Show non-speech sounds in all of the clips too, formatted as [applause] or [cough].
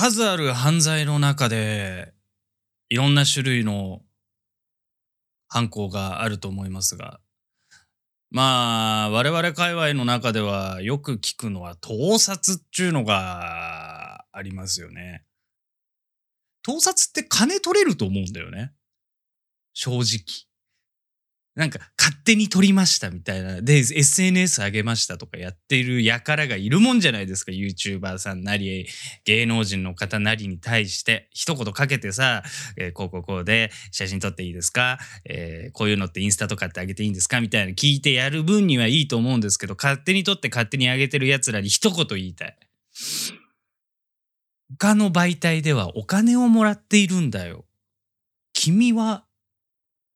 数ある犯罪の中で、いろんな種類の犯行があると思いますが、まあ、我々界隈の中ではよく聞くのは盗撮っていうのがありますよね。盗撮って金取れると思うんだよね。正直。なんか勝手に撮りましたみたいな。で、SNS 上げましたとかやってる輩がいるもんじゃないですか。YouTuber さんなり、芸能人の方なりに対して、一言かけてさ、えー、こうこうこうで写真撮っていいですか、えー、こういうのってインスタとかってあげていいんですか？みたいな聞いてやる分にはいいと思うんですけど、勝手に撮って勝手にあげてる奴らに一言言いたい。他の媒体ではお金をもらっているんだよ。君は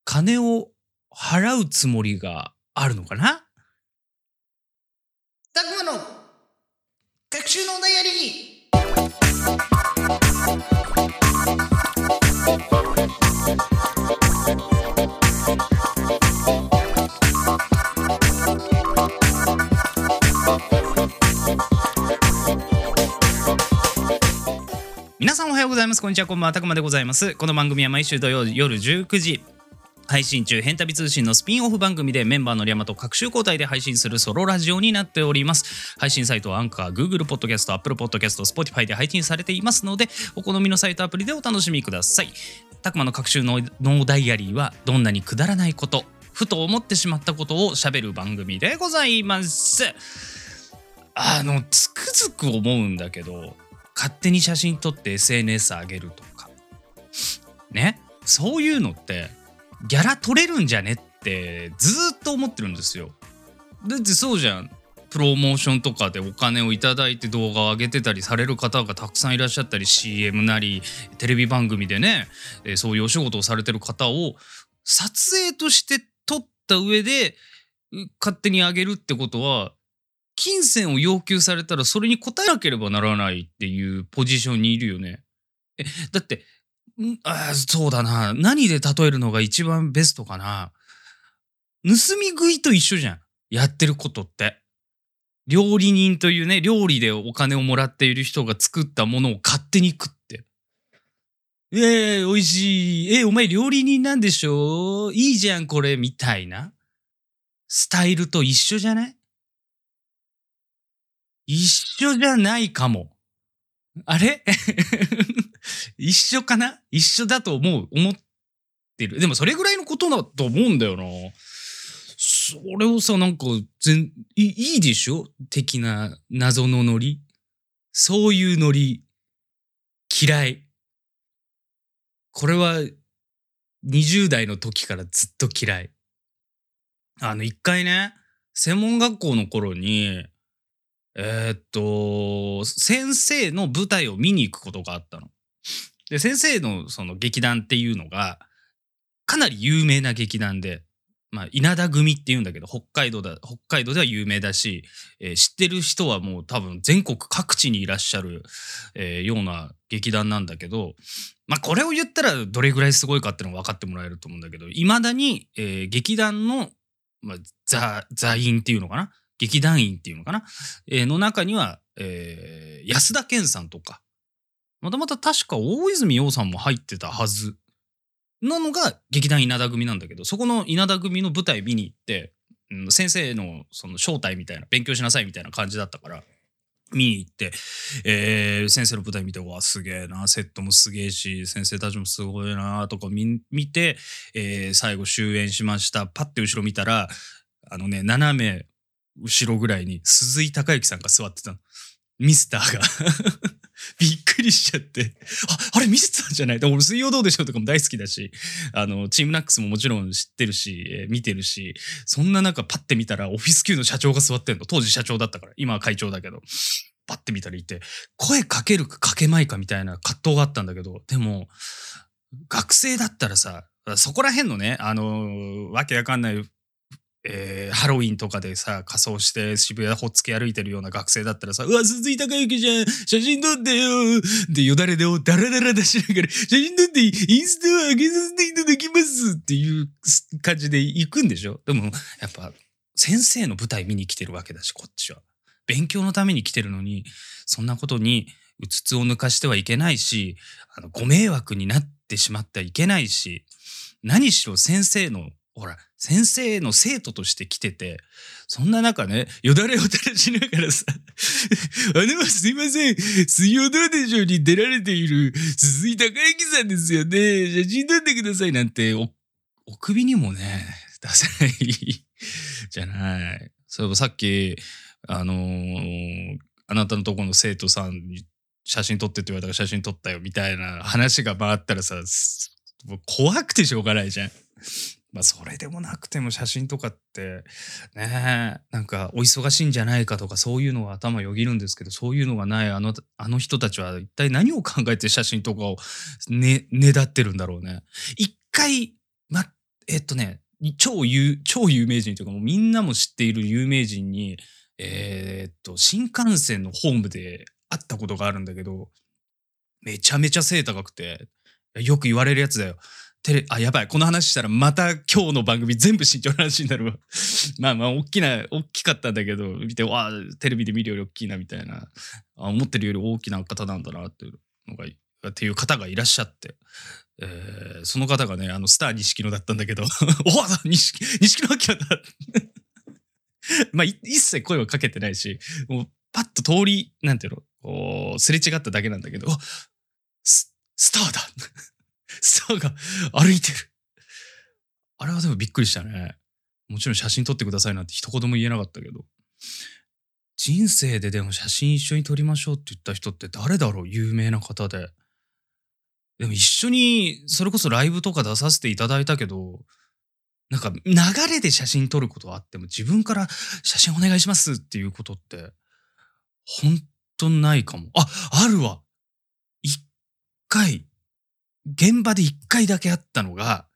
金を払うつもりがあるのかな？たくまの学習のダイアリー皆さんおはようございます。こんにちは。こんばんは。たくまでございます。この番組は毎週土曜夜19時、配信中、変旅通信のスピンオフ番組でメンバーのリャマと各週交代で配信するソロラジオになっております。配信サイトはアンカー、Google Podcast、Apple Podcast、Spotify で配信されていますので、お好みのサイトアプリでお楽しみください。たくまの各週のノーダイアリーはどんなにくだらないこと、ふと思ってしまったことを喋る番組でございます。あの、つくづく思うんだけど、勝手に写真撮って SNS 上げるとか。ね？そういうのってギャラ取れるんじゃねってずっと思ってるんですよ。だってそうじゃん。プロモーションとかでお金をいただいて動画を上げてたりされる方がたくさんいらっしゃったり CM なりテレビ番組でね、えそういうお仕事をされてる方を撮影として撮った上で勝手に上げるってことは金銭を要求されたらそれに応えなければならないっていうポジションにいるよね。えだってあそうだな。何で例えるのが一番ベストかな。盗み食いと一緒じゃん。やってることって。料理人というね、料理でお金をもらっている人が作ったものを勝手に食って。ええー、美味しい。えー、お前料理人なんでしょ？いいじゃん、これ、みたいな。スタイルと一緒じゃない？一緒じゃないかも。あれ？[laughs] 一緒かな？一緒だと思う、思ってる。でもそれぐらいのことだと思うんだよな。それをさ、なんか、全、いいいでしょ？的な謎のノリ？そういうノリ、嫌い？これは、20代の時からずっと嫌い。あの、一回ね、専門学校の頃に、えー、っと、先生の舞台を見に行くことがあったの。で、先生のその劇団っていうのが、かなり有名な劇団で、まあ、稲田組っていうんだけど、北海道だ、北海道では有名だし、えー、知ってる人はもう多分全国各地にいらっしゃる、えー、ような劇団なんだけど、まあ、これを言ったらどれぐらいすごいかっていうのが分かってもらえると思うんだけど、いまだに、えー、劇団の、まあ、座、座員っていうのかな？劇団員っていうのかな、えー、の中には、えー、安田健さんとか、またまた確か大泉洋さんも入ってたはず。なのが劇団稲田組なんだけど、そこの稲田組の舞台見に行って、うん、先生のその正体みたいな、勉強しなさいみたいな感じだったから、見に行って、えー、先生の舞台見て、わ、すげえな、セットもすげえし、先生たちもすごいな、とか見て、えー、最後終演しました。パッて後ろ見たら、あのね、斜め後ろぐらいに鈴井孝之さんが座ってたの。ミスターが [laughs] びっくりしちゃって。あ、あれミスターじゃない？俺水曜どうでしょうとかも大好きだし、あの、チームナックスももちろん知ってるし、えー、見てるし、そんな中パッて見たらオフィス級の社長が座ってんの。当時社長だったから。今は会長だけど。パッて見たらいて、声かけるかかけまいかみたいな葛藤があったんだけど、でも、学生だったらさ、そこら辺のね、あのー、わけわかんないえー、ハロウィンとかでさ、仮装して渋谷ほっつき歩いてるような学生だったらさ、うわ、鈴井孝之じゃん写真撮ってよで、よだれでをダラダラ出しながら、写真撮ってインスタを上げさせていただきますっていう感じで行くんでしょ？でも、やっぱ、先生の舞台見に来てるわけだし、こっちは。勉強のために来てるのに、そんなことに、うつつを抜かしてはいけないし、あの、ご迷惑になってしまってはいけないし、何しろ先生の、ほら、先生の生徒として来てて、そんな中ね、よだれを垂らしながらさ、[laughs] あの、すいません、水曜どうでしょうに出られている鈴井孝之さんですよね。写真撮ってくださいなんて、お、お首にもね、出せない [laughs] じゃない。そういえばさっき、あのーあなたのとこの生徒さんに写真撮ってって言われたから写真撮ったよみたいな話が回ったらさ、怖くてしょうがないじゃん。まあそれでもなくても写真とかってねなんかお忙しいんじゃないかとかそういうのが頭よぎるんですけどそういうのがないあのあの人たちは一体何を考えて写真とかをねねだってるんだろうね。一回まえっとね超有超有名人というかもうみんなも知っている有名人にえーっと新幹線のホームで会ったことがあるんだけどめちゃめちゃ背高くてよく言われるやつだよ。テレあやばい。この話したらまた今日の番組全部身長の話になるわ。[laughs] まあまあ大きな大きかったんだけど見てわあテレビで見るより大きいなみたいな。あ思ってるより大きな方なんだなっていうのがっていう方がいらっしゃって、えーその方がねあのスター錦野だったんだけど。[laughs] おわ錦錦野明だ。[laughs] まあ一切声はかけてないしもうパッと通りなんていうのこうすれ違っただけなんだけど。ススターだ。スターが歩いてる。あれはでもびっくりしたね。もちろん写真撮ってくださいなんて一言も言えなかったけど。人生ででも写真一緒に撮りましょうって言った人って誰だろう？有名な方で。でも一緒にそれこそライブとか出させていただいたけど、なんか流れで写真撮ることはあっても自分から写真お願いしますっていうことって本当ないかも。あ、あるわ。一回、現場で一回だけあったのが、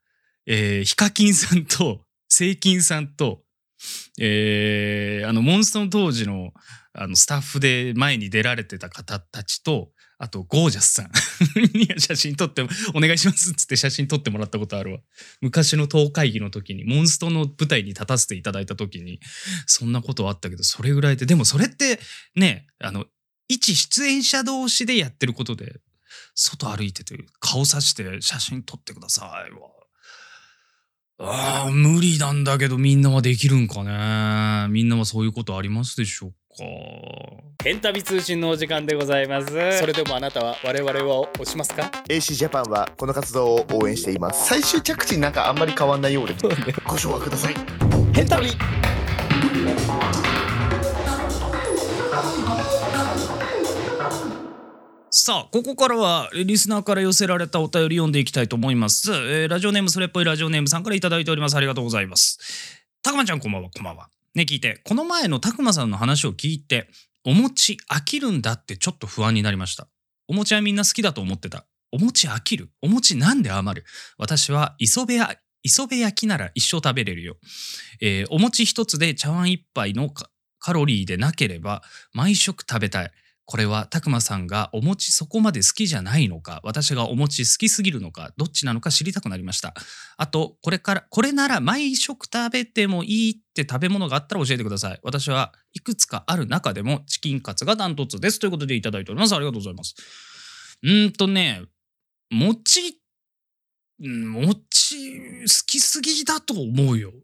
えーヒカキンさんと、セイキンさんと、えーあの、モンストの当時の、あの、スタッフで前に出られてた方たちと、あと、ゴージャスさん [laughs] に写真撮って、お願いしますっつって写真撮ってもらったことあるわ。昔の党会議の時に、モンストの舞台に立たせていただいた時に、そんなことあったけど、それぐらいで、でもそれって、ね、あの、一出演者同士でやってることで、外歩いてて顔さして写真撮ってくださいわ。ああ、無理なんだけどみんなはできるんかね。みんなはそういうことありますでしょうか。ヘンタビ通信のお時間でございます。それでもあなたは我々を押しますか？AC ジャパンはこの活動を応援しています。最終着地なんかあんまり変わんないようで。ご唱和ください。ヘンタビさあ、ここからはリスナーから寄せられたお便り読んでいきたいと思います。えーラジオネームそれっぽいラジオネームさんからいただいております。ありがとうございます。たくまちゃんこんばんは、こんばんは。ね、聞いて、この前のたくまさんの話を聞いて、お餅飽きるんだってちょっと不安になりました。お餅はみんな好きだと思ってた。お餅飽きる？お餅なんで余る？私は磯辺や磯辺焼きなら一生食べれるよ。えーお餅一つで茶碗一杯のカロリーでなければ毎食食べたい。これはたくまさんがお餅そこまで好きじゃないのか私がお餅好きすぎるのかどっちなのか知りたくなりました。あとこれからこれなら毎食食べてもいいって食べ物があったら教えてください。私はいくつかある中でもチキンカツがダントツですということでいただいております。ありがとうございます。うーんとね餅餅好きすぎだと思うよ。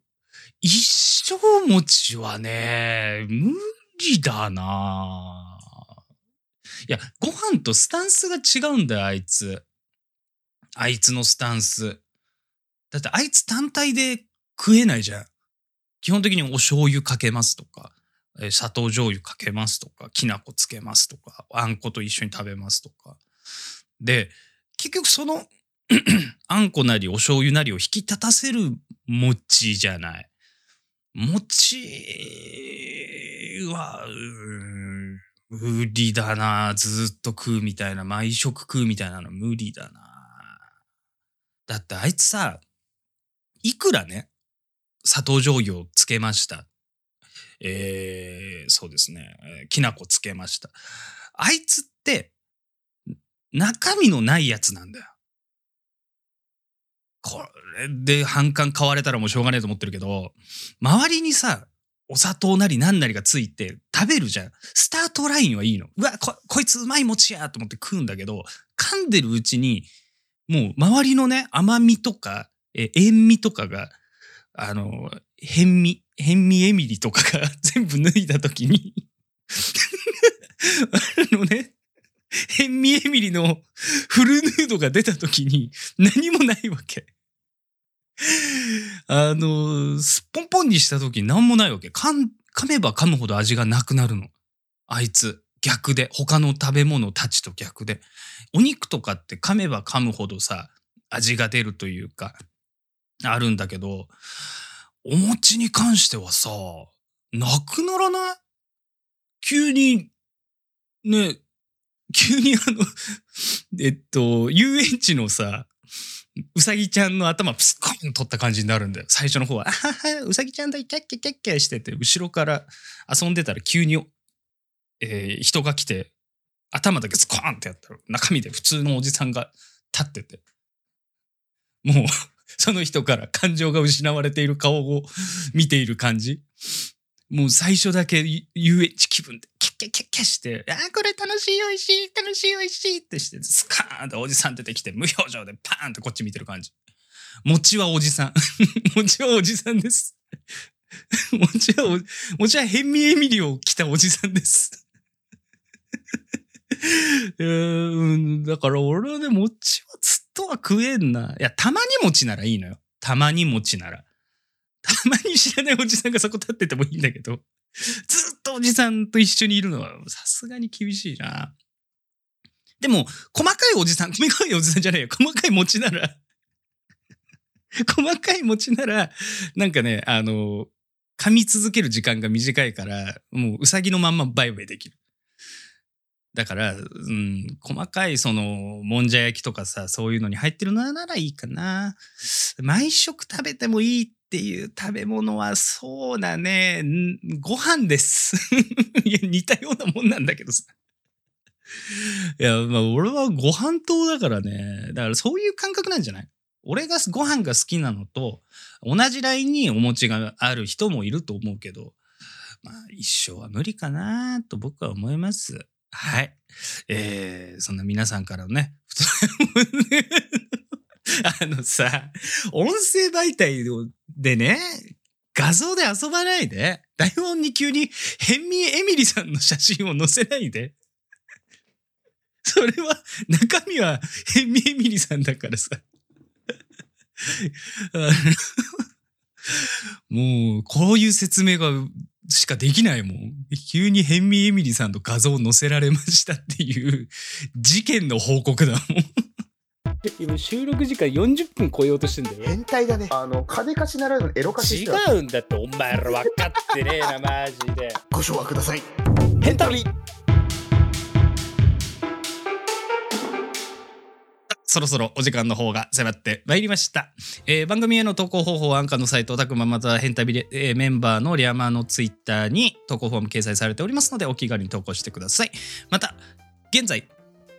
一生餅はね無理だないや、ご飯とスタンスが違うんだよ、あいつ。あいつのスタンス。だってあいつ単体で食えないじゃん。基本的にお醤油かけますとか、え砂糖醤油かけますとか、きな粉つけますとか、あんこと一緒に食べますとか。で、結局その [clears throat] あんこなりお醤油なりを引き立たせる餅じゃない。餅は、うーん無理だな。ずっと食うみたいな、毎食食うみたいなの無理だな。だってあいつさ、いくらね、砂糖醤油をつけました。えー、そうですね、きな粉つけました。あいつって、中身のないやつなんだよ。これで反感買われたらもうしょうがないと思ってるけど、周りにさ、お砂糖なり何なりがついて食べるじゃん。スタートラインはいいの。うわ、こ、こいつうまい餅やと思って食うんだけど、噛んでるうちに、もう周りのね、甘みとか、え塩味とかが、あの、変味、変味エミリとかが [laughs] 全部脱いだ時にあのね、変味エミリのフルヌードが出た時に何もないわけ。[laughs] あの、すっぽんぽんにした時何もないわけ。噛ん噛めば噛むほど味がなくなるの。あいつ。逆で。他の食べ物たちと逆で。お肉とかって噛めば噛むほどさ、味が出るというか、あるんだけど、お餅に関してはさ、なくならない？急に、ね、急にあの、[laughs] えっと、遊園地のさ、うさぎちゃんの頭プスコーン取った感じになるんだよ。最初の方は、あはは、うさぎちゃんだ、キャッキャキャッキャしてて、後ろから遊んでたら急に、えー人が来て、頭だけスコーンってやったら、中身で普通のおじさんが立ってて、もう、[laughs] その人から感情が失われている顔を見ている感じ。もう最初だけ遊園地気分でキャッキャして、あーこれ楽しい美味しい楽しい美味しいってして、スカーンっておじさん出てきて無表情でパーンってこっち見てる感じ。餅はおじさん。[laughs] 餅はおじさんです。[laughs] 餅はお、餅はヘンミエミリを着たおじさんです。[laughs] うんだから俺はね、餅はずっとは食えんな。いや、たまに餅ならいいのよ。たまに餅なら。たまに知らないおじさんがそこ立っててもいいんだけど、ずとおじさんと一緒にいるのはさすがに厳しいな。でも、細かいおじさん、細かいおじさんじゃないよ。細かい餅なら、[laughs] 細かい餅なら、なんかね、あの、噛み続ける時間が短いから、もううさぎのまんまバイバイできる。だから、うん、細かいその、もんじゃ焼きとかさ、そういうのに入ってるのならいいかな。毎食食べてもいいっていう食べ物は、そうだね、ご飯です。[laughs] いや、似たようなもんなんだけどさ。いや、まあ、俺はご飯党だからね。だからそういう感覚なんじゃない？俺がご飯が好きなのと、同じラインにお餅がある人もいると思うけど、まあ、一生は無理かなと僕は思います。はい。えー、そんな皆さんからね、[laughs] あのさ、音声媒体でね、画像で遊ばないで、台本に急にヘンミーエミリさんの写真を載せないで。それは、中身はヘンミーエミリさんだからさ。もう、こういう説明がしかできないもん。急にヘンミーエミリさんの画像を載せられましたっていう事件の報告だもん。今収録時間40分超えようとしてんだよ変態だね。あの、金貸しならぬエロ貸しし違うんだってお前ら分かってねえなマジでご唱和ください。ヘンタビそろそろお時間の方が迫ってまいりました。えー番組への投稿方法はアンカーのサイト、たくままたはヘンタビレ、えーメンバーのリアマーのツイッターに投稿フォーム掲載されておりますので、お気軽に投稿してください。また、現在、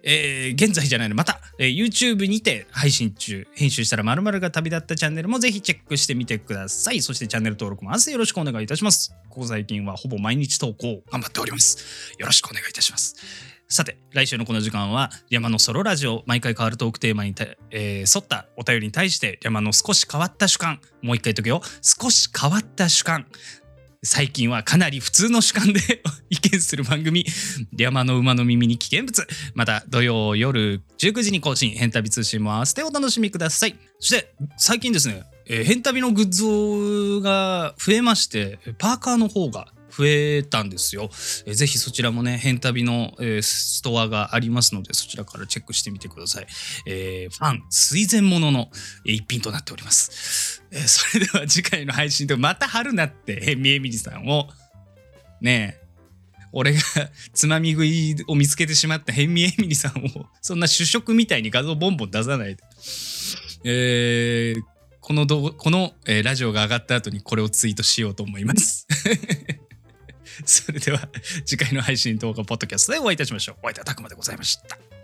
えー現在じゃないの、また、えー YouTube にて配信中、編集したら〇〇が旅立ったチャンネルもぜひチェックしてみてください。そしてチャンネル登録も合わせてよろしくお願いいたします。ここ最近はほぼ毎日投稿頑張っております。よろしくお願いいたします。さて、来週のこの時間は山のソロラジオ、毎回変わるトークテーマに、えー沿ったお便りに対して山の少し変わった主観、もう一回言っとくよ、少し変わった主観。最近はかなり普通の主観で [laughs] 意見する番組、山の馬の耳に危険物。また土曜夜19時に更新、変旅通信も合わせてお楽しみください。そして最近ですね、えー、変旅のグッズが増えまして、パーカーの方が増えたんですよ。えーぜひそちらもね、変旅の、えーストアがありますので、そちらからチェックしてみてください。えーファン、垂涎もの一品となっております。えーそれでは次回の配信でまた春なって、ヘミエミリさんを、ねえ、俺がつまみ食いを見つけてしまったヘンミエミリさんを、そんな主食みたいに画像ボンボン出さないで。えーこの動この、えーラジオが上がった後にこれをツイートしようと思います。それでは次回の配信動画ポッドキャストでお会いいたしましょう。お相手はたくまでございました。